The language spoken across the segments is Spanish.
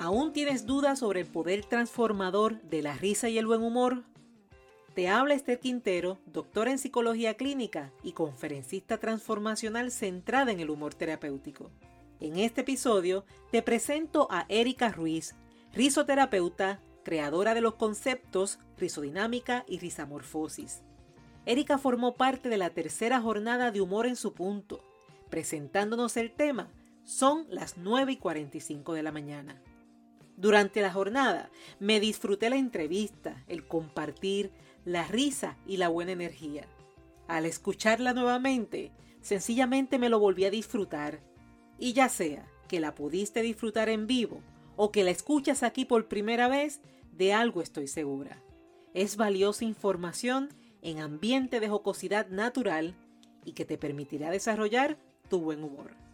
¿Aún tienes dudas sobre el poder transformador de la risa y el buen humor? Te habla Esther Quintero, doctora en psicología clínica y conferencista transformacional centrada en el humor terapéutico. En este episodio te presento a Erika Ruiz, risoterapeuta, creadora de los conceptos risodinámica y risamorfosis. Erika formó parte de la tercera jornada de humor en su punto, presentándonos el tema Son las 9 y 45 de la mañana. Durante la jornada me disfruté la entrevista, el compartir, la risa y la buena energía. Al escucharla nuevamente, sencillamente me lo volví a disfrutar. Y ya sea que la pudiste disfrutar en vivo o que la escuchas aquí por primera vez, de algo estoy segura. Es valiosa información en ambiente de jocosidad natural y que te permitirá desarrollar tu buen humor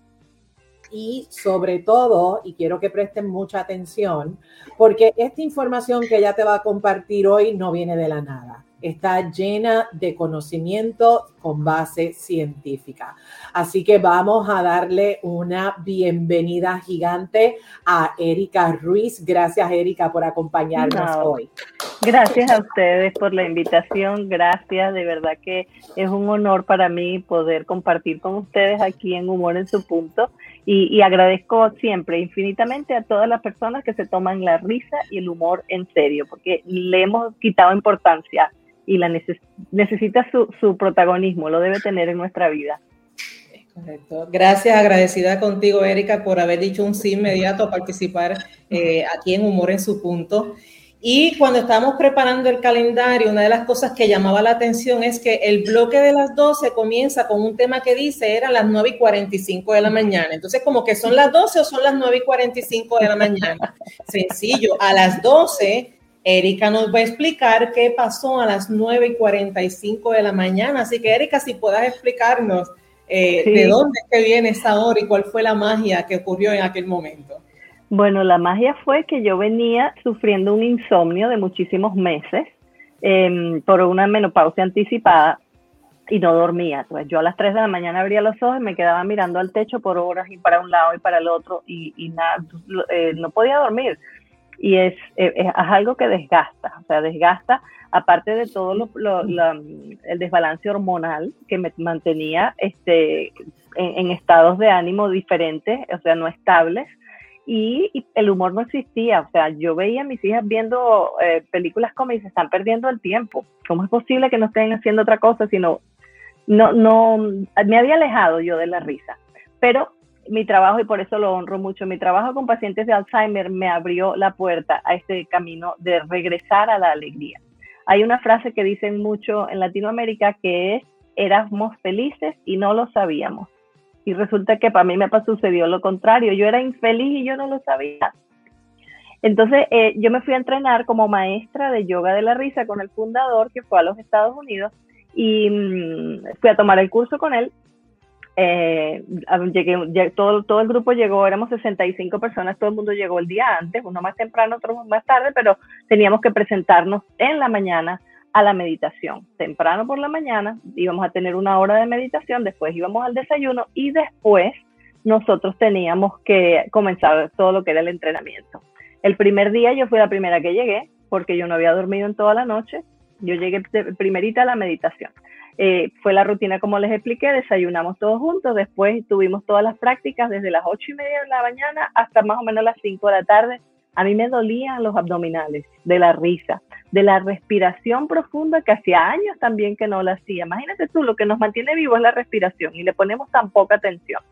y sobre todo, y quiero que presten mucha atención, porque esta información que ella te va a compartir hoy no viene de la nada está llena de conocimiento con base científica. Así que vamos a darle una bienvenida gigante a Erika Ruiz. Gracias, Erika, por acompañarnos hoy. Gracias a ustedes por la invitación. Gracias, de verdad que es un honor para mí poder compartir con ustedes aquí en Humor en su punto. Y, y, agradezco siempre infinitamente a todas las personas que se toman la risa y el humor en serio, porque le hemos quitado importancia y la necesita su, su protagonismo, lo debe tener en nuestra vida. Correcto. Gracias, agradecida contigo, Erika, por haber dicho un sí inmediato a participar eh, aquí en Humor en su punto. Y cuando estábamos preparando el calendario, una de las cosas que llamaba la atención es que el bloque de las 12 comienza con un tema que dice era las 9 y 45 de la mañana. Entonces, como que son las 12 o son las 9 y 45 de la mañana. Sencillo, a las 12 Erika nos va a explicar qué pasó a las 9 y 45 de la mañana. Así que, Erika, si puedas explicarnos eh, de dónde es que viene esa hora y cuál fue la magia que ocurrió en aquel momento. Bueno, la magia fue que yo venía sufriendo un insomnio de muchísimos meses em, por una menopausia anticipada y no dormía. Yo a las 3 de la mañana abría los ojos y me quedaba mirando al techo por horas y para un lado y para el otro y, nada, eh, no podía dormir y es, es, algo que desgasta, o sea, desgasta, aparte de todo lo, el desbalance hormonal que me mantenía este, en, estados de ánimo diferentes, o sea, no estables, y, el humor no existía, o sea, yo veía a mis hijas viendo eh, películas como están perdiendo el tiempo, ¿cómo es posible que no estén haciendo otra cosa, sino, no, no, me había alejado yo de la risa, pero mi trabajo, y por eso lo honro mucho, mi trabajo con pacientes de Alzheimer me abrió la puerta a este camino de regresar a la alegría. Hay una frase que dicen mucho en Latinoamérica que es, éramos felices y no lo sabíamos. Y resulta que para mí me sucedió lo contrario, yo era infeliz y yo no lo sabía. Entonces eh, yo me fui a entrenar como maestra de yoga de la risa con el fundador que fue a los Estados Unidos y mm, fui a tomar el curso con él eh, llegué, todo, todo el grupo llegó, éramos 65 personas, todo el mundo llegó el día antes, uno más temprano, otro más tarde, pero teníamos que presentarnos en la mañana a la meditación. Temprano por la mañana íbamos a tener una hora de meditación, después íbamos al desayuno y después nosotros teníamos que comenzar todo lo que era el entrenamiento. El primer día yo fui la primera que llegué porque yo no había dormido en toda la noche. Yo llegué primerita a la meditación. Eh, fue la rutina como les expliqué, desayunamos todos juntos, después tuvimos todas las prácticas desde las ocho y media de la mañana hasta más o menos las 5 de la tarde. A mí me dolían los abdominales de la risa, de la respiración profunda que hacía años también que no la hacía. Imagínate tú, lo que nos mantiene vivo es la respiración y le ponemos tan poca atención.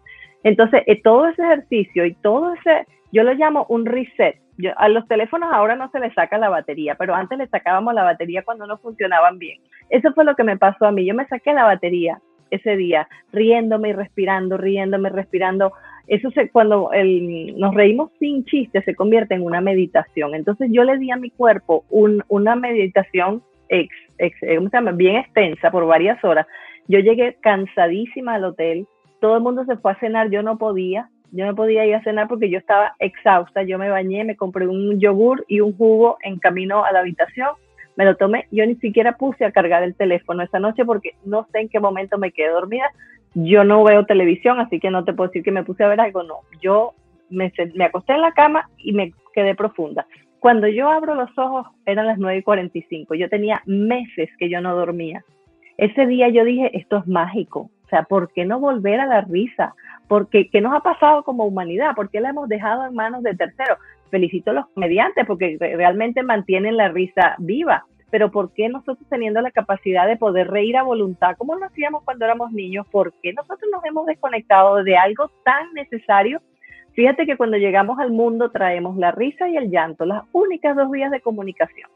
Entonces, eh, todo ese ejercicio y todo ese, yo lo llamo un reset, a los teléfonos ahora no se les saca la batería, pero antes le sacábamos la batería cuando no funcionaban bien. Eso fue lo que me pasó a mí. Yo me saqué la batería ese día, riéndome y respirando, riéndome respirando. Eso se, cuando nos reímos sin chiste se convierte en una meditación. Entonces yo le di a mi cuerpo una meditación ex, bien extensa por varias horas. Yo llegué cansadísima al hotel, todo el mundo se fue a cenar, yo no podía, yo no podía ir a cenar porque yo estaba exhausta. Yo me bañé, me compré un yogur y un jugo en camino a la habitación. Me lo tomé. Yo ni siquiera puse a cargar el teléfono esa noche porque no sé en qué momento me quedé dormida. Yo no veo televisión, así que no te puedo decir que me puse a ver algo. No, yo me, acosté en la cama y me quedé profunda. Cuando yo abro los ojos eran las 9 y 45. Yo tenía meses que yo no dormía. Ese día yo dije, esto es mágico. O sea, ¿por qué no volver a la risa? Porque, ¿Qué nos ha pasado como humanidad? ¿Por qué la hemos dejado en manos de terceros? Felicito a los comediantes porque realmente mantienen la risa viva pero ¿por qué nosotros teniendo la capacidad de poder reír a voluntad, como lo hacíamos cuando éramos niños, por qué nosotros nos hemos desconectado de algo tan necesario? Fíjate que cuando llegamos al mundo traemos la risa y el llanto, las únicas dos vías de comunicación.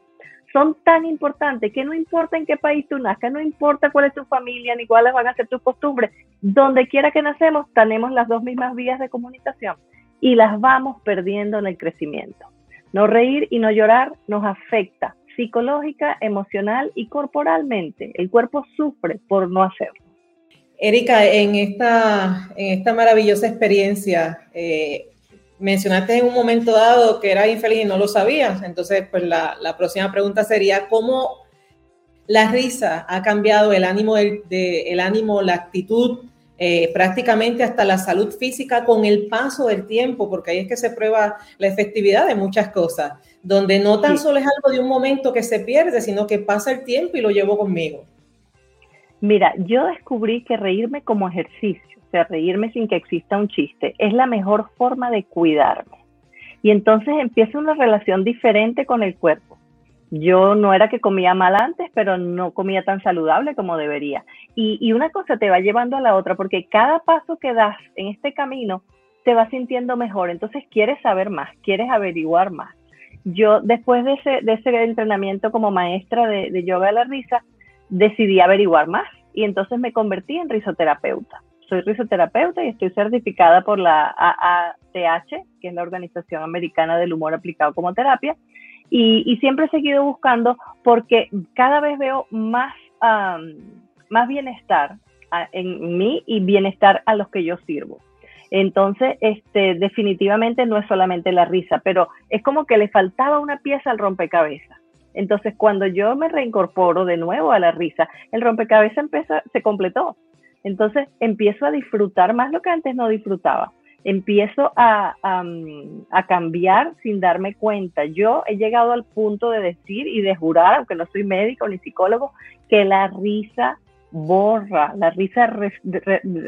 Son tan importantes que no importa en qué país tú nazcas, no importa cuál es tu familia ni cuáles van a ser tus costumbres, donde quiera que nacemos tenemos las dos mismas vías de comunicación y las vamos perdiendo en el crecimiento. No reír y no llorar nos afecta psicológica, emocional y corporalmente. El cuerpo sufre por no hacerlo. Erika, en esta, en esta maravillosa experiencia, eh, mencionaste en un momento dado que eras infeliz y no lo sabías. Entonces, pues la, la próxima pregunta sería, ¿cómo la risa ha cambiado el ánimo, de, el ánimo la actitud, eh, prácticamente hasta la salud física con el paso del tiempo? Porque ahí es que se prueba la efectividad de muchas cosas donde no tan solo es algo de un momento que se pierde, sino que pasa el tiempo y lo llevo conmigo. Mira, yo descubrí que reírme como ejercicio, o sea, reírme sin que exista un chiste, es la mejor forma de cuidarme. Y entonces empieza una relación diferente con el cuerpo. Yo no era que comía mal antes, pero no comía tan saludable como debería. Y, una cosa te va llevando a la otra, porque cada paso que das en este camino te va sintiendo mejor. Entonces quieres saber más, quieres averiguar más yo después de ese, de entrenamiento como maestra de, yoga de la risa, decidí averiguar más y entonces me convertí en risoterapeuta. Soy risoterapeuta y estoy certificada por la AATH, que es la Organización Americana del Humor Aplicado como Terapia, y, siempre he seguido buscando porque cada vez veo más, más bienestar en mí y bienestar a los que yo sirvo. Entonces, este, definitivamente no es solamente la risa, pero es como que le faltaba una pieza al rompecabezas. Entonces, cuando yo me reincorporo de nuevo a la risa, el rompecabezas empieza, se completó. Entonces, empiezo a disfrutar más lo que antes no disfrutaba. Empiezo a, a cambiar sin darme cuenta. Yo he llegado al punto de decir y de jurar, aunque no soy médico ni psicólogo, que la risa borra, la risa,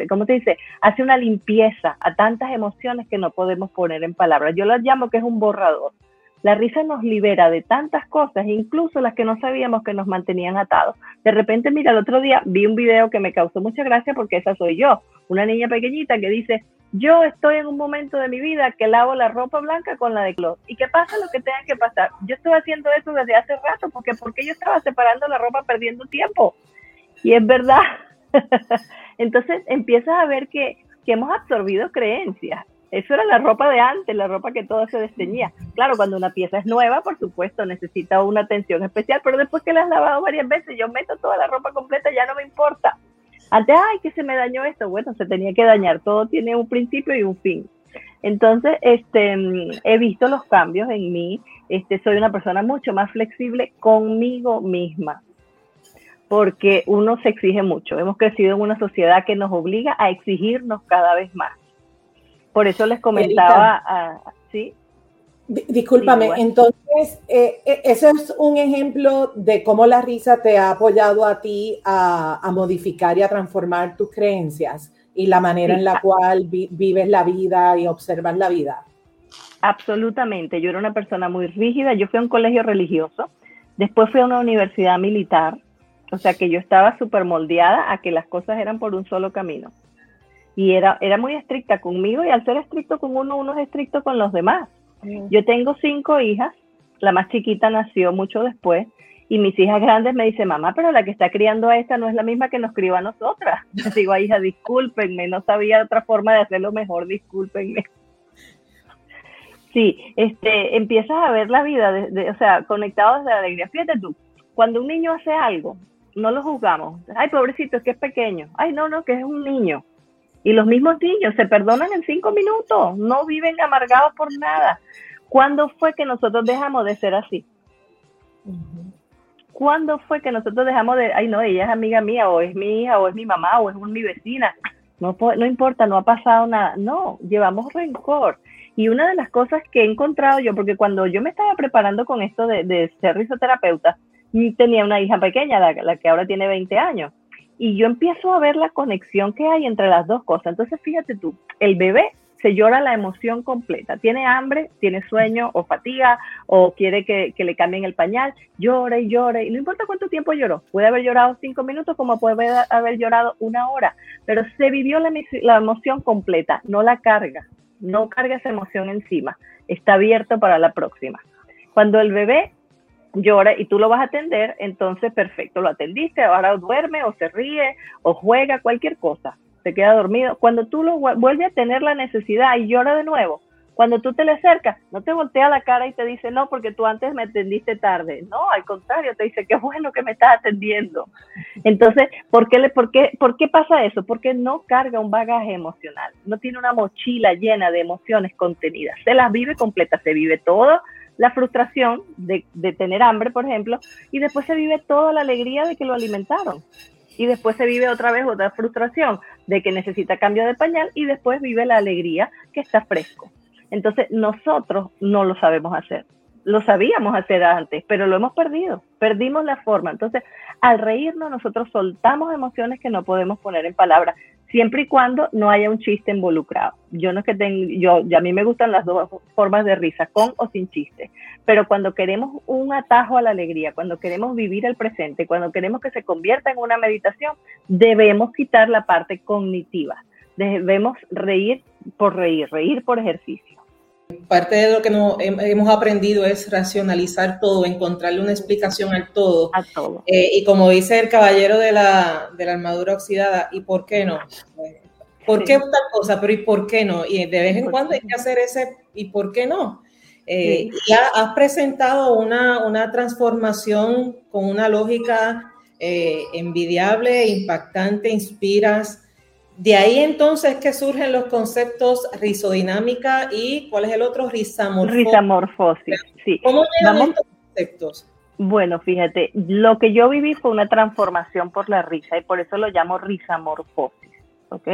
¿cómo te dice? Hace una limpieza a tantas emociones que no podemos poner en palabras. Yo las llamo que es un borrador. La risa nos libera de tantas cosas, incluso las que no sabíamos que nos mantenían atados. De repente, mira, el otro día vi un video que me causó mucha gracia porque esa soy yo, una niña pequeñita que dice, yo estoy en un momento de mi vida que lavo la ropa blanca con la de cloth. ¿Y qué pasa lo que tenga que pasar? Yo estoy haciendo eso desde hace rato porque porque yo estaba separando la ropa perdiendo tiempo. Y es verdad. Entonces empiezas a ver que, hemos absorbido creencias. Eso era la ropa de antes, la ropa que todo se desteñía. Claro, cuando una pieza es nueva, por supuesto, necesita una atención especial, pero después que la has lavado varias veces, yo meto toda la ropa completa, ya no me importa. Antes, ay, que se me dañó esto. Bueno, se tenía que dañar. Todo tiene un principio y un fin. Entonces, este, he visto los cambios en mí. Este, soy una persona mucho más flexible conmigo misma porque uno se exige mucho. Hemos crecido en una sociedad que nos obliga a exigirnos cada vez más. Por eso les comentaba, ¿sí? Discúlpame, entonces, eh, eh, ese es un ejemplo de cómo la risa te ha apoyado a ti a, modificar y a transformar tus creencias y la manera en la cual vives la vida y observas la vida. Absolutamente, yo era una persona muy rígida, yo fui a un colegio religioso, después fui a una universidad militar, o sea que yo estaba súper moldeada a que las cosas eran por un solo camino. Y era, era muy estricta conmigo y al ser estricto con uno, uno es estricto con los demás. Mm. Yo tengo cinco hijas, la más chiquita nació mucho después y mis hijas grandes me dicen, mamá, pero la que está criando a esta no es la misma que nos crió a nosotras. Les digo, hija, discúlpenme, no sabía otra forma de hacerlo mejor, discúlpenme. Sí, este, empiezas a ver la vida, o sea, conectado desde la alegría. Fíjate tú, cuando un niño hace algo, no lo juzgamos. Ay, pobrecito, es que es pequeño. Ay, no, no, que es un niño. Y los mismos niños se perdonan en cinco minutos, no viven amargados por nada. ¿Cuándo fue que nosotros dejamos de ser así? ¿Cuándo fue que nosotros dejamos de, ay no, ella es amiga mía, o es mi hija, o es mi mamá, o es mi vecina? No, no importa, no ha pasado nada. No, llevamos rencor. Y una de las cosas que he encontrado yo, porque cuando yo me estaba preparando con esto de, de ser risoterapeuta, tenía una hija pequeña, la, la, que ahora tiene 20 años, y yo empiezo a ver la conexión que hay entre las dos cosas. Entonces, fíjate tú, el bebé se llora la emoción completa. Tiene hambre, tiene sueño o fatiga o quiere que, le cambien el pañal, llora y llora. Y no importa cuánto tiempo lloró. Puede haber llorado cinco minutos como puede haber llorado una hora. Pero se vivió la, la emoción completa, no la carga. No carga esa emoción encima. Está abierto para la próxima. Cuando el bebé llora y tú lo vas a atender, entonces perfecto, lo atendiste, ahora duerme o se ríe o juega, cualquier cosa se queda dormido. Cuando tú lo vuelves a tener la necesidad y llora de nuevo, cuando tú te le acercas, no te voltea la cara y te dice, no, porque tú antes me atendiste tarde. No, al contrario, te dice, qué bueno que me estás atendiendo. Entonces, ¿por qué, por, qué, ¿por qué pasa eso? Porque no carga un bagaje emocional, no tiene una mochila llena de emociones contenidas, se las vive completa, se vive toda la frustración de, tener hambre, por ejemplo, y después se vive toda la alegría de que lo alimentaron y después se vive otra vez otra frustración de que necesita cambio de pañal y después vive la alegría que está fresco. Entonces nosotros no lo sabemos hacer. Lo sabíamos hacer antes, pero lo hemos perdido. Perdimos la forma. Entonces, al reírnos, nosotros soltamos emociones que no podemos poner en palabras siempre y cuando no haya un chiste involucrado. Yo no es que tengo, yo, a mí me gustan las dos formas de risa, con o sin chiste, pero cuando queremos un atajo a la alegría, cuando queremos vivir el presente, cuando queremos que se convierta en una meditación, debemos quitar la parte cognitiva. Debemos reír por reír, reír por ejercicio. Parte de lo que hemos aprendido es racionalizar todo, encontrarle una explicación al todo. A todo. Eh, y como dice el caballero de la, de la, armadura oxidada, ¿y por qué no? ¿Por qué tal cosa? Pero ¿y por qué no? Y de vez en cuando hay que hacer ese ¿y por qué no? Eh, ya has presentado una, una, transformación con una lógica eh, envidiable, impactante, inspiras. De ahí entonces que surgen los conceptos rizodinámica y ¿cuál es el otro? Rizamorfosis. Rizamorfosis, sí. ¿Cómo llegan estos conceptos? Bueno, fíjate, lo que yo viví fue una transformación por la risa y por eso lo llamo rizamorfosis, ¿ok?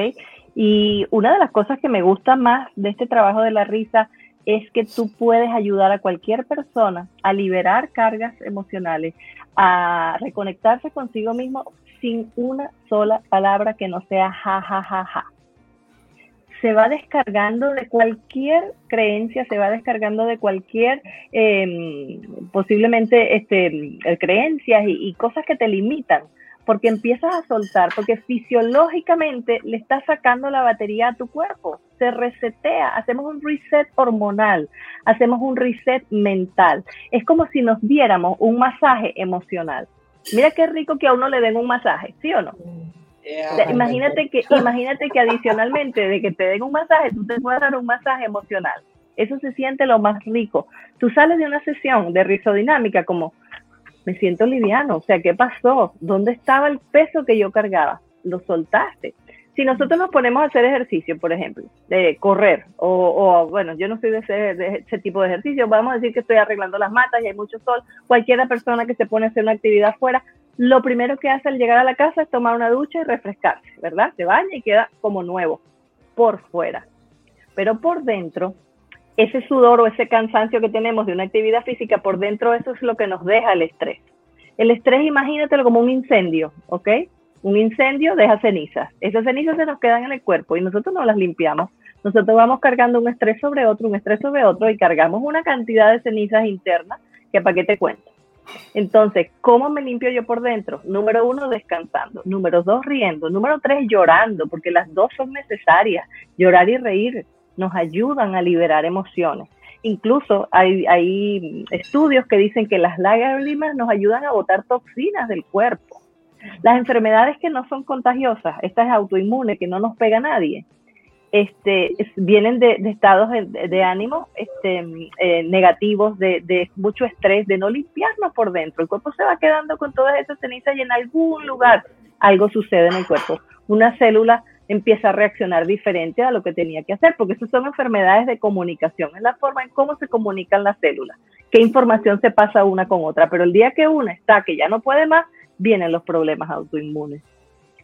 Y una de las cosas que me gusta más de este trabajo de la risa es que tú puedes ayudar a cualquier persona a liberar cargas emocionales, a reconectarse consigo mismo sin una sola palabra que no sea ja, ja, ja, ja. Se va descargando de cualquier creencia, se va descargando de cualquier, em, posiblemente, este, creencias y, cosas que te limitan porque empiezas a soltar, porque fisiológicamente le estás sacando la batería a tu cuerpo, se resetea, hacemos un reset hormonal, hacemos un reset mental. Es como si nos diéramos un masaje emocional. Mira qué rico que a uno le den un masaje, ¿sí o no? imagínate que, imagínate que adicionalmente de que te den un masaje, tú te puedas dar un masaje emocional. Eso se siente lo más rico. Tú sales de una sesión de risodinámica como, me siento liviano, o sea, ¿qué pasó? ¿Dónde estaba el peso que yo cargaba? Lo soltaste. Si nosotros nos ponemos a hacer ejercicio, por ejemplo, de correr, o, bueno, yo no soy de ese, tipo de ejercicio, vamos a decir que estoy arreglando las matas y hay mucho sol, cualquiera persona que se pone a hacer una actividad fuera, lo primero que hace al llegar a la casa es tomar una ducha y refrescarse, ¿verdad? Se baña y queda como nuevo, por fuera. Pero por dentro, ese sudor o ese cansancio que tenemos de una actividad física, por dentro eso es lo que nos deja el estrés. El estrés, imagínatelo como un incendio, ¿ok? Un incendio deja cenizas. Esas cenizas se nos quedan en el cuerpo y nosotros no las limpiamos. Nosotros vamos cargando un estrés sobre otro, un estrés sobre otro y cargamos una cantidad de cenizas internas que para qué te cuento. Entonces, ¿cómo me limpio yo por dentro? Número uno, descansando. Número dos, riendo. Número tres, llorando, porque las dos son necesarias. Llorar y reír nos ayudan a liberar emociones. Incluso hay, estudios que dicen que las lágrimas nos ayudan a botar toxinas del cuerpo. Las enfermedades que no son contagiosas, esta es autoinmune, que no nos pega a nadie, este, vienen de, estados de, ánimo este, eh, negativos, de, de, mucho estrés, de no limpiarnos por dentro. El cuerpo se va quedando con todas esas cenizas y en algún lugar algo sucede en el cuerpo. Una célula empieza a reaccionar diferente a lo que tenía que hacer, porque esas son enfermedades de comunicación, es la forma en cómo se comunican las células, qué información se pasa una con otra, pero el día que una está, que ya no puede más, vienen los problemas autoinmunes.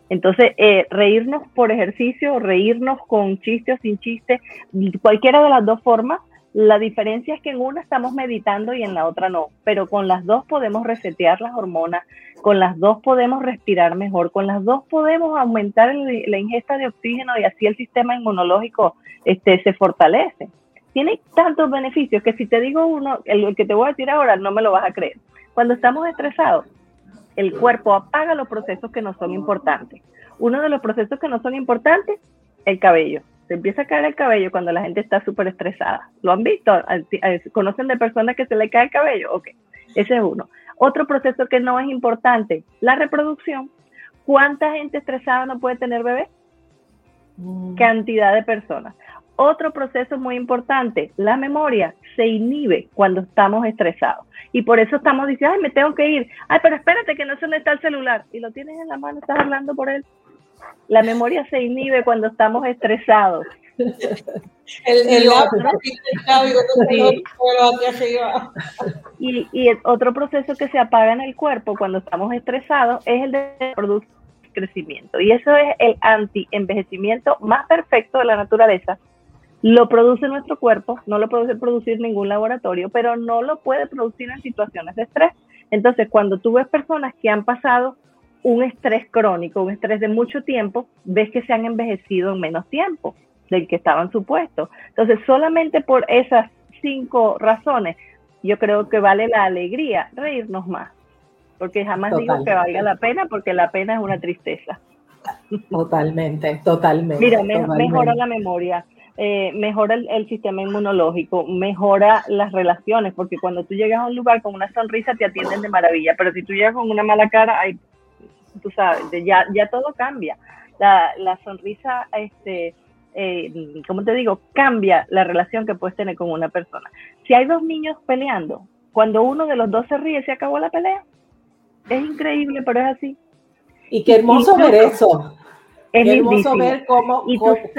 Entonces, eh, reírnos por ejercicio, reírnos con chiste o sin chiste, cualquiera de las dos formas, la diferencia es que en una estamos meditando y en la otra no, pero con las dos podemos resetear las hormonas, con las dos podemos respirar mejor, con las dos podemos aumentar la ingesta de oxígeno y así el sistema inmunológico este, se fortalece. Tiene tantos beneficios que si te digo uno, el que te voy a decir ahora, no me lo vas a creer. Cuando estamos estresados, el cuerpo apaga los procesos que no son importantes. Uno de los procesos que no son importantes, el cabello. Se empieza a caer el cabello cuando la gente está súper estresada. ¿Lo han visto? ¿Conocen de personas que se le cae el cabello? Ok, ese es uno. Otro proceso que no es importante, la reproducción. ¿Cuánta gente estresada no puede tener bebé? Mm. Cantidad de personas. Otro proceso muy importante, la memoria se inhibe cuando estamos estresados. Y por eso estamos diciendo, ay, me tengo que ir. Ay, pero espérate que no sé dónde está el celular. Y lo tienes en la mano, estás hablando por él. La memoria se inhibe cuando estamos estresados. el, otro, y, y otro proceso que se apaga en el cuerpo cuando estamos estresados es el de producir crecimiento. Y eso es el anti-envejecimiento más perfecto de la naturaleza, lo produce nuestro cuerpo, no lo puede producir ningún laboratorio, pero no lo puede producir en situaciones de estrés. Entonces, cuando tú ves personas que han pasado un estrés crónico, un estrés de mucho tiempo, ves que se han envejecido en menos tiempo del que estaban supuestos. Entonces, solamente por esas cinco razones, yo creo que vale la alegría reírnos más, porque jamás digo que valga la pena, porque la pena es una tristeza. Totalmente, totalmente. Mira, mejora la memoria, eh, mejora el, sistema inmunológico, mejora las relaciones, porque cuando tú llegas a un lugar con una sonrisa te atienden de maravilla, pero si tú llegas con una mala cara, hay, tú sabes, ya, ya todo cambia. La, la sonrisa, este, eh, como te digo, cambia la relación que puedes tener con una persona. Si hay dos niños peleando, cuando uno de los dos se ríe, se acabó la pelea. Es increíble, pero es así. Y qué hermoso ver eso. Es hermoso ver cómo,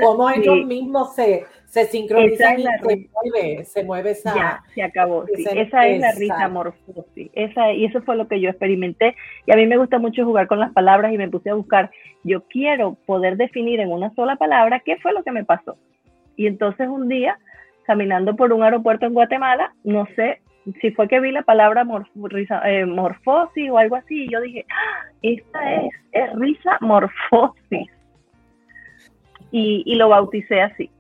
cómo, ellos mismos se, se sincronizan y se mueve, se mueve esa. Ya, se acabó. Esa es la risa morfosis. Esa, y eso fue lo que yo experimenté. Y a mí me gusta mucho jugar con las palabras y me puse a buscar. Yo quiero poder definir en una sola palabra qué fue lo que me pasó. Y entonces un día, caminando por un aeropuerto en Guatemala, no sé si fue que vi la palabra eh, morfosis o algo así, y yo dije, ¡Ah, esta es, es risa morfosis y, lo bauticé así.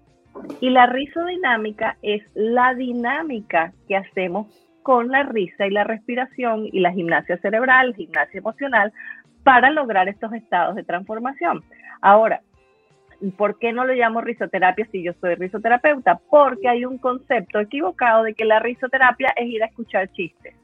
Y la risodinámica es la dinámica que hacemos con la risa y la respiración y la gimnasia cerebral, gimnasia emocional, para lograr estos estados de transformación. Ahora, ¿por qué no lo llamo risoterapia si yo soy risoterapeuta? Porque hay un concepto equivocado de que la risoterapia es ir a escuchar chistes.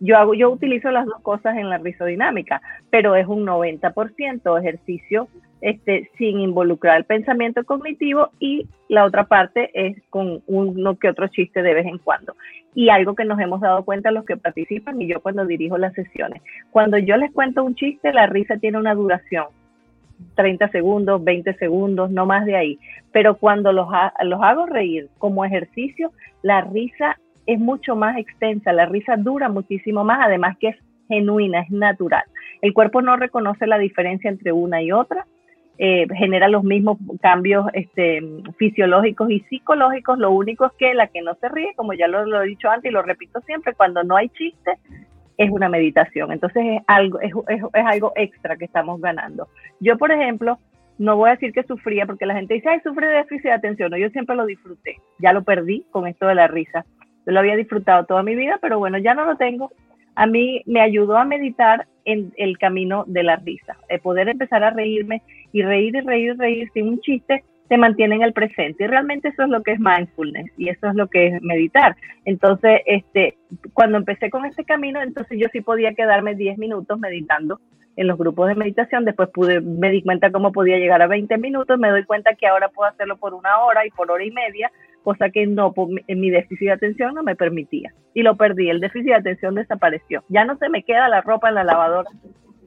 Yo, hago, yo utilizo las dos cosas en la risodinámica, pero es un 90% ejercicio este, sin involucrar el pensamiento cognitivo y la otra parte es con uno que otro chiste de vez en cuando. Y algo que nos hemos dado cuenta los que participan y yo cuando dirijo las sesiones. Cuando yo les cuento un chiste, la risa tiene una duración. 30 segundos, 20 segundos, no más de ahí. Pero cuando los, los hago reír como ejercicio, la risa es mucho más extensa, la risa dura muchísimo más, además que es genuina, es natural. El cuerpo no reconoce la diferencia entre una y otra eh, genera los mismos cambios este, fisiológicos y psicológicos. Lo único es que la que no se ríe, como ya lo, he dicho antes y lo repito siempre, cuando no hay chiste, es una meditación. Entonces es algo, es, algo extra que estamos ganando. Yo, por ejemplo, no voy a decir que sufría, porque la gente dice, ay, sufre de déficit de atención. No, yo siempre lo disfruté. Ya lo perdí con esto de la risa. Yo lo había disfrutado toda mi vida, pero bueno, ya no lo tengo. A mí me ayudó a meditar en el camino de la risa, de poder empezar a reírme y reír y reír y reír sin un chiste te mantiene en el presente. Y realmente eso es lo que es mindfulness y eso es lo que es meditar. Entonces, este, cuando empecé con este camino, entonces yo sí podía quedarme 10 minutos meditando en los grupos de meditación. Después pude, me di cuenta cómo podía llegar a 20 minutos. Me doy cuenta que ahora puedo hacerlo por una hora y por hora y media, cosa que no, en mi déficit de atención no me permitía. Y lo perdí. El déficit de atención desapareció. Ya no se me queda la ropa en la lavadora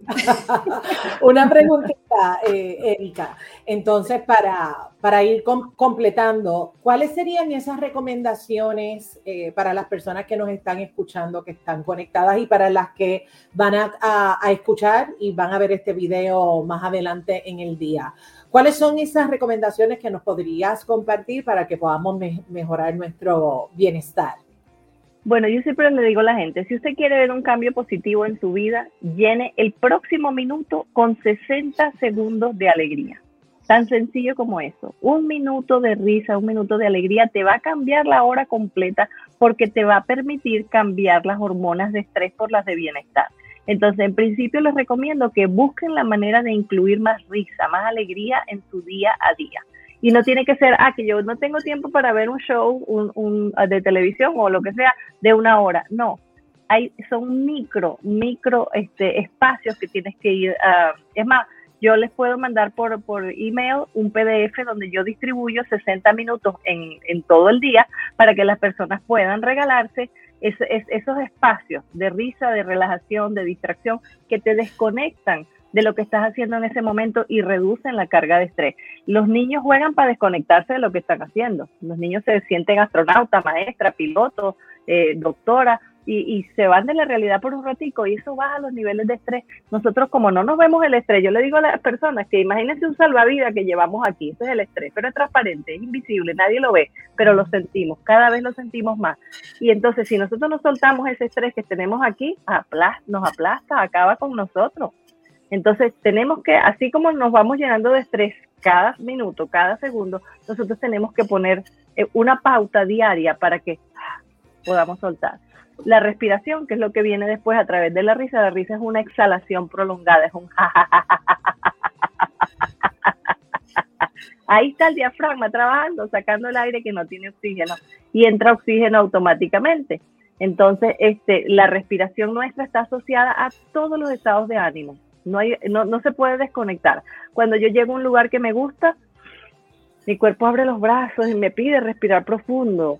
Una preguntita, eh, Erika. Entonces, para, para ir completando, ¿cuáles serían esas recomendaciones eh, para las personas que nos están escuchando, que están conectadas y para las que van a, escuchar y van a ver este video más adelante en el día? ¿Cuáles son esas recomendaciones que nos podrías compartir para que podamos mejorar nuestro bienestar? Bueno, yo siempre le digo a la gente, si usted quiere ver un cambio positivo en su vida, llene el próximo minuto con 60 segundos de alegría. Tan sencillo como eso. Un minuto de risa, un minuto de alegría te va a cambiar la hora completa porque te va a permitir cambiar las hormonas de estrés por las de bienestar. Entonces, en principio les recomiendo que busquen la manera de incluir más risa, más alegría en su día a día. Y no tiene que ser, ah, que yo no tengo tiempo para ver un show un, ah, de televisión o lo que sea de una hora. No, hay, son micro, micro este, espacios que tienes que ir. Uh, es más, yo les puedo mandar por, por email un PDF donde yo distribuyo 60 minutos en, en todo el día para que las personas puedan regalarse esos espacios de risa, de relajación, de distracción que te desconectan de lo que estás haciendo en ese momento y reducen la carga de estrés. Los niños juegan para desconectarse de lo que están haciendo. Los niños se sienten astronauta, maestra, piloto, eh, doctora, y, se van de la realidad por un ratico y eso baja los niveles de estrés. Nosotros como no nos vemos el estrés, yo le digo a las personas que imagínense un salvavidas que llevamos aquí, ese es el estrés, pero es transparente, es invisible, nadie lo ve, pero lo sentimos, cada vez lo sentimos más. Y entonces si nosotros no soltamos ese estrés que tenemos aquí, nos aplasta, acaba con nosotros. Entonces tenemos que, así como nos vamos llenando de estrés cada minuto, cada segundo, nosotros tenemos que poner eh, una pauta diaria para que ah, podamos soltar. La respiración, que es lo que viene después a través de la risa, la risa es una exhalación prolongada, es un Ahí está el diafragma trabajando, sacando el aire que no tiene oxígeno y entra oxígeno automáticamente. Entonces, este, la respiración nuestra está asociada a todos los estados de ánimo no, hay, no, no se puede desconectar. Cuando yo llego a un lugar que me gusta, mi cuerpo abre los brazos y me pide respirar profundo.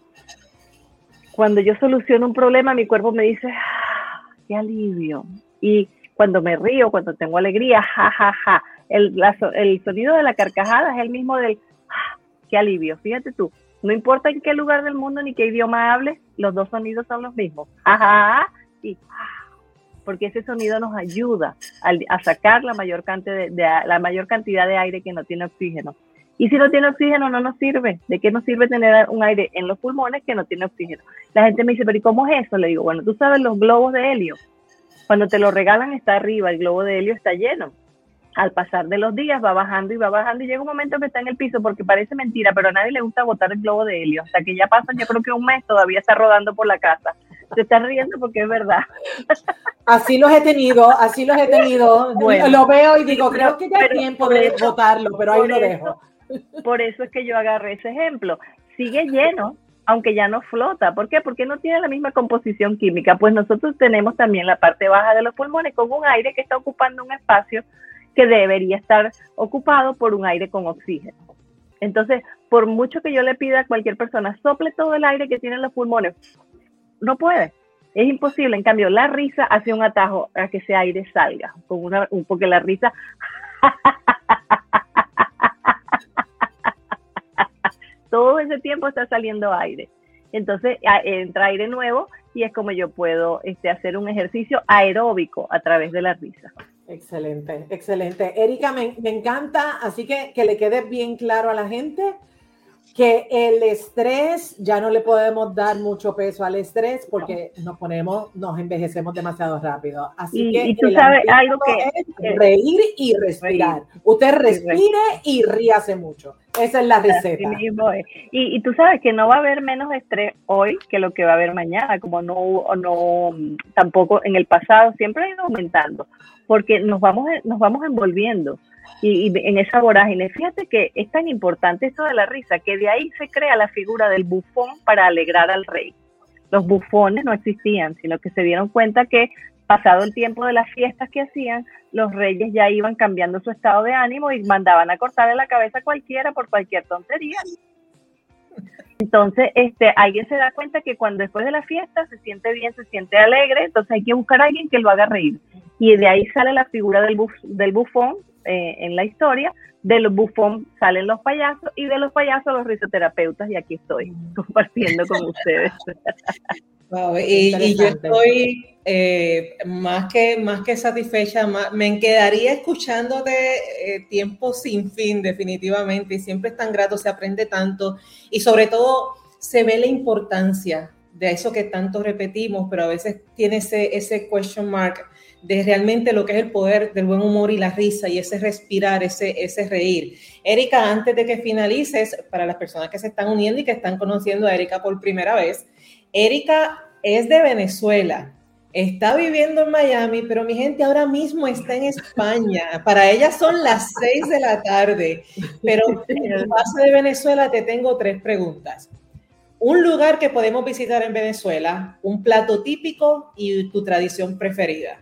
Cuando yo soluciono un problema, mi cuerpo me dice, ah, qué alivio. Y cuando me río, cuando tengo alegría, ja, ja, ja. El, el sonido de la carcajada es el mismo del, ah, qué alivio. Fíjate tú, no importa en qué lugar del mundo ni qué idioma hables, los dos sonidos son los mismos. Ajá, y porque ese sonido nos ayuda a, sacar la mayor, cantidad de, la mayor cantidad de aire que no tiene oxígeno. Y si no tiene oxígeno, no nos sirve. ¿De qué nos sirve tener un aire en los pulmones que no tiene oxígeno? La gente me dice, pero ¿y cómo es eso? Le digo, bueno, tú sabes los globos de helio. Cuando te lo regalan está arriba, el globo de helio está lleno. Al pasar de los días va bajando y va bajando y llega un momento que está en el piso porque parece mentira, pero a nadie le gusta botar el globo de helio. Hasta que ya pasa, yo creo que un mes todavía está rodando por la casa se está riendo porque es verdad. Así los he tenido, así los he tenido. lo veo y digo, creo que ya es tiempo de votarlo, pero ahí lo dejo. Por eso es que yo agarré ese ejemplo. Sigue lleno, aunque ya no flota. ¿Por qué? Porque no tiene la misma composición química. Pues nosotros tenemos también la parte baja de los pulmones con un aire que está ocupando un espacio que debería estar ocupado por un aire con oxígeno. Entonces, por mucho que yo le pida a cualquier persona, sople todo el aire que tienen los pulmones, no puede. Es imposible. En cambio, la risa hace un atajo a que ese aire salga. Con porque la risa. Todo ese tiempo está saliendo aire. Entonces entra aire nuevo y es como yo puedo este, hacer un ejercicio aeróbico a través de la risa. Excelente, excelente. Erika, me, me encanta, así que que le quede bien claro a la gente que el estrés, ya no le podemos dar mucho peso al estrés porque nos ponemos, nos envejecemos demasiado rápido. Así que tú sabes algo que reír y respirar. Usted respire y ríase mucho. Esa es la receta. Y, y, tú sabes que no va a haber menos estrés hoy que lo que va a haber mañana, como no, no tampoco en el pasado, siempre ha ido aumentando, porque nos vamos, nos vamos envolviendo y, en esa vorágine. Fíjate que es tan importante esto de la risa, que de ahí se crea la figura del bufón para alegrar al rey. Los bufones no existían, sino que se dieron cuenta que pasado el tiempo de las fiestas que hacían, los reyes ya iban cambiando su estado de ánimo y mandaban a cortarle la cabeza a cualquiera por cualquier tontería. Entonces, este, alguien se da cuenta que cuando después de la fiesta se siente bien, se siente alegre, entonces hay que buscar a alguien que lo haga reír. Y de ahí sale la figura del, del bufón eh, en la historia, de los bufón salen los payasos y de los payasos los risoterapeutas y aquí estoy compartiendo con ustedes. y, yo estoy eh, más, que, más que satisfecha, me quedaría escuchándote eh, tiempo sin fin definitivamente y siempre es tan grato, se aprende tanto y sobre todo se ve la importancia de eso que tanto repetimos, pero a veces tiene ese, ese question mark de realmente lo que es el poder del buen humor y la risa y ese respirar, ese, ese reír. Erika, antes de que finalices, para las personas que se están uniendo y que están conociendo a Erika por primera vez, Erika es de Venezuela, está viviendo en Miami, pero mi gente ahora mismo está en España. Para ella son las seis de la tarde, pero en el paso de Venezuela te tengo tres preguntas. Un lugar que podemos visitar en Venezuela, un plato típico y tu tradición preferida.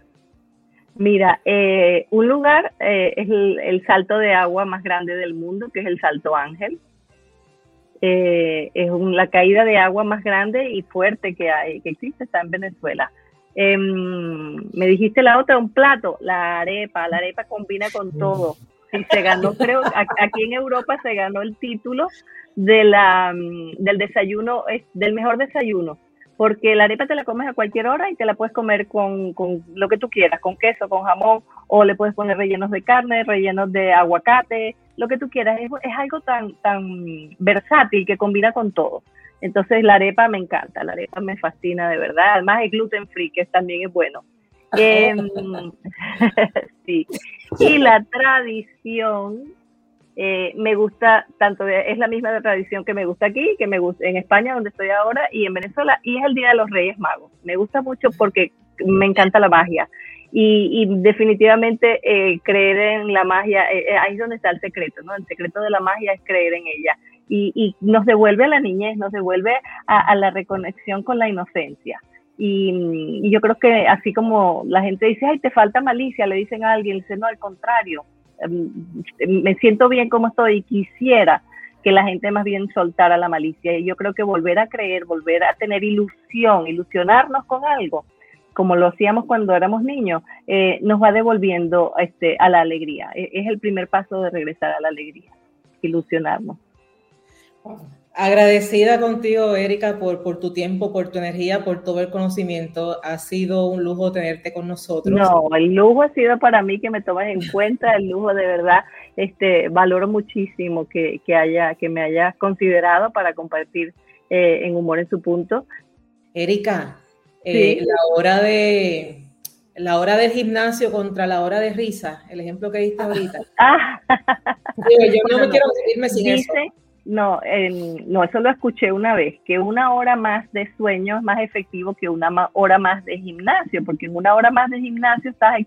Mira, eh, un lugar eh, es el, salto de agua más grande del mundo, que es el Salto Ángel. Eh, es la caída de agua más grande y fuerte que hay, que existe, está en Venezuela. Em, me dijiste la otra, un plato, la arepa. La arepa combina con todo. Y se ganó, creo, aquí en Europa se ganó el título de la, mm, del desayuno, del mejor desayuno porque la arepa te la comes a cualquier hora y te la puedes comer con, lo que tú quieras, con queso, con jamón, o le puedes poner rellenos de carne, rellenos de aguacate, lo que tú quieras. Es, algo tan, tan versátil que combina con todo. Entonces la arepa me encanta, la arepa me fascina de verdad. Además es gluten free, que también es bueno. Em, sí. Y la tradición eh, me gusta tanto, es la misma tradición que me gusta aquí, que me gusta en España, donde estoy ahora, y en Venezuela, y es el Día de los Reyes Magos. Me gusta mucho porque me encanta la magia. Y, definitivamente eh, creer en la magia, eh, ahí es donde está el secreto, ¿no? El secreto de la magia es creer en ella. Y, nos devuelve a la niñez, nos devuelve a, la reconexión con la inocencia. Y, y, yo creo que así como la gente dice, ay, te falta malicia, le dicen a alguien, dice, no, al contrario, Em, me siento bien como estoy y quisiera que la gente más bien soltara la malicia. Y yo creo que volver a creer, volver a tener ilusión, ilusionarnos con algo, como lo hacíamos cuando éramos niños, eh, nos va devolviendo este, a la alegría. E, es el primer paso de regresar a la alegría, ilusionarnos. Agradecida contigo, Erika, por, por tu tiempo, por tu energía, por todo el conocimiento. Ha sido un lujo tenerte con nosotros. No, el lujo ha sido para mí que me tomes en cuenta, el lujo de verdad. Este, valoro muchísimo que, haya, que me hayas considerado para compartir eh, en Humor en su punto. Erika, eh, la hora de la hora del gimnasio contra la hora de risa, el ejemplo que diste ahorita. Ah. yo no me quiero irme sin eso no, no, eso lo escuché una vez, que una hora más de sueño es más efectivo que una hora más de gimnasio, porque en una hora más de gimnasio estás,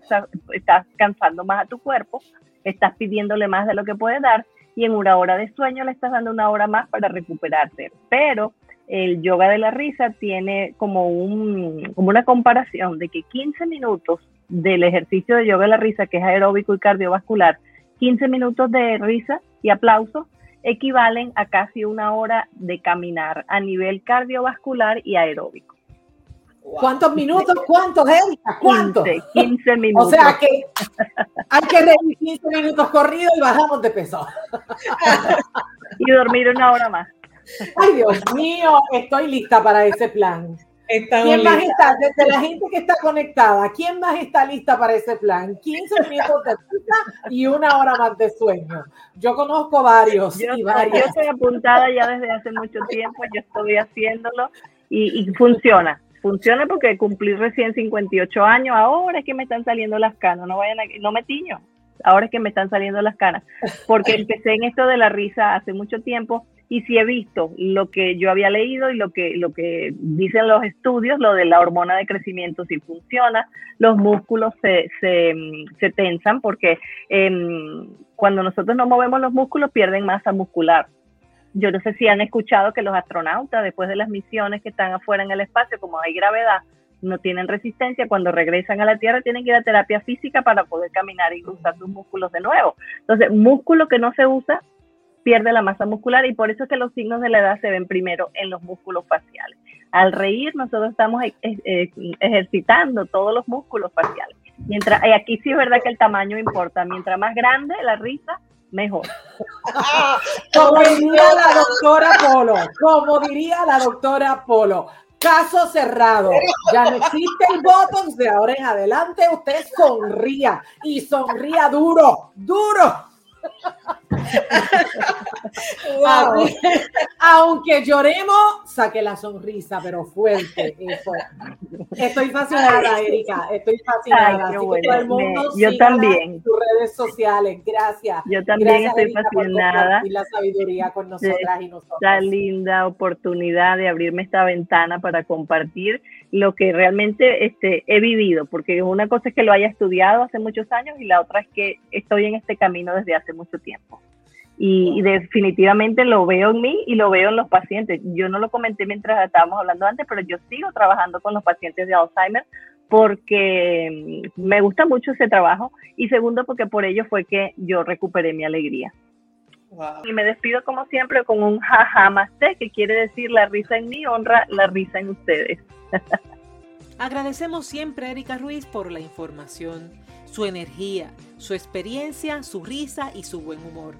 estás cansando más a tu cuerpo, estás pidiéndole más de lo que puede dar, y en una hora de sueño le estás dando una hora más para recuperarte. Pero el yoga de la risa tiene como, un, como una comparación de que 15 minutos del ejercicio de yoga de la risa, que es aeróbico y cardiovascular, 15 minutos de risa y aplauso equivalen a casi una hora de caminar a nivel cardiovascular y aeróbico. ¿Cuántos minutos? ¿Cuántos, Erika? ¿Cuántos? 15, minutos. O sea que hay que reír 15 minutos corridos y bajamos de peso. y dormir una hora más. Ay, Dios mío, estoy lista para ese plan. ¿Quién más está? Desde la gente que está conectada, ¿quién más está lista para ese plan? 15 minutos de pista y una hora más de sueño. Yo conozco varios. Yo, y varios. yo estoy apuntada ya desde hace mucho tiempo, yo estoy haciéndolo y, funciona. Funciona porque cumplí recién 58 años, ahora es que me están saliendo las canas, no vayan a, no me tiño, ahora es que me están saliendo las canas, porque empecé en esto de la risa hace mucho tiempo y si he visto lo que yo había leído y lo que, lo que dicen los estudios, lo de la hormona de crecimiento si funciona, los músculos se, se, tensan porque em, cuando nosotros no movemos los músculos pierden masa muscular. Yo no sé si han escuchado que los astronautas después de las misiones que están afuera en el espacio, como hay gravedad, no tienen resistencia, cuando regresan a la Tierra tienen que ir a terapia física para poder caminar y usar sus músculos de nuevo. Entonces, músculo que no se usa pierde la masa muscular y por eso es que los signos de la edad se ven primero en los músculos faciales. Al reír nosotros estamos eh, eh, ejercitando todos los músculos faciales. Mientras, y aquí sí es verdad que el tamaño importa. Mientras más grande la risa, mejor. como diría la doctora Polo, como diría la doctora Polo, caso cerrado. Ya no existe el botox de ahora en adelante. Usted sonría y sonría duro, duro. Aunque lloremos, saque la sonrisa, pero fuerte. Estoy fascinada, Erika. Estoy fascinada. yo también. tus redes sociales. Gracias. Yo también estoy fascinada. Y la sabiduría con nosotras y nosotros. Esta linda oportunidad de abrirme esta ventana para compartir lo que realmente este, he vivido, porque una cosa es que lo haya estudiado hace muchos años y la otra es que estoy en este camino desde hace mucho tiempo. Y, definitivamente lo veo en mí y lo veo en los pacientes. Yo no lo comenté mientras estábamos hablando antes, pero yo sigo trabajando con los pacientes de Alzheimer porque mm, me gusta mucho ese trabajo y segundo porque por ello fue que yo recuperé mi alegría. Y me despido como siempre con un jaja más que quiere decir la risa en mí honra la risa en ustedes. Agradecemos siempre a Erika Ruiz por la información, su energía, su experiencia, su risa y su buen humor.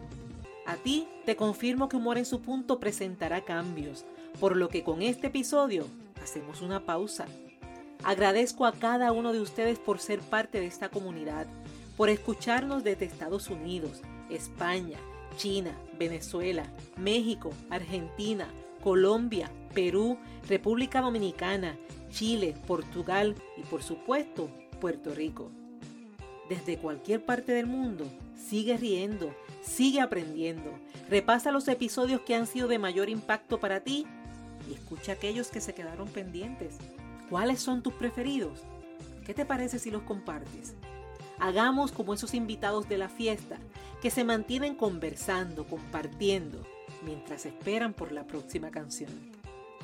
A ti te confirmo que Humor en su punto presentará cambios, por lo que con este episodio hacemos una pausa. Agradezco a cada uno de ustedes por ser parte de esta comunidad, por escucharnos desde Estados Unidos, España, China, Venezuela, México, Argentina, Colombia, Perú, República Dominicana, Chile, Portugal y por supuesto Puerto Rico. Desde cualquier parte del mundo, sigue riendo, Sigue aprendiendo. Repasa los episodios que han sido de mayor impacto para ti y escucha aquellos que se quedaron pendientes. ¿Cuáles son tus preferidos? ¿Qué te parece si los compartes? Hagamos como esos invitados de la fiesta que se mantienen conversando, compartiendo, mientras esperan por la próxima canción.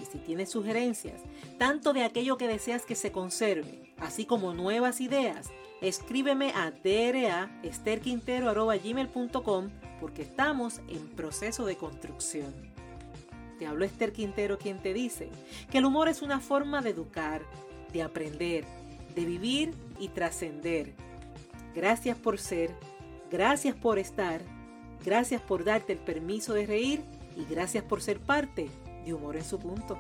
Y si tienes sugerencias, tanto de aquello que deseas que se conserve, así como nuevas ideas, escríbeme a draesterquintero.com porque estamos en proceso de construcción. Te hablo Esther Quintero quien te dice que el humor es una forma de educar, de aprender, de vivir y trascender. Gracias por ser, gracias por estar, gracias por darte el permiso de reír y gracias por ser parte de Humor en su punto.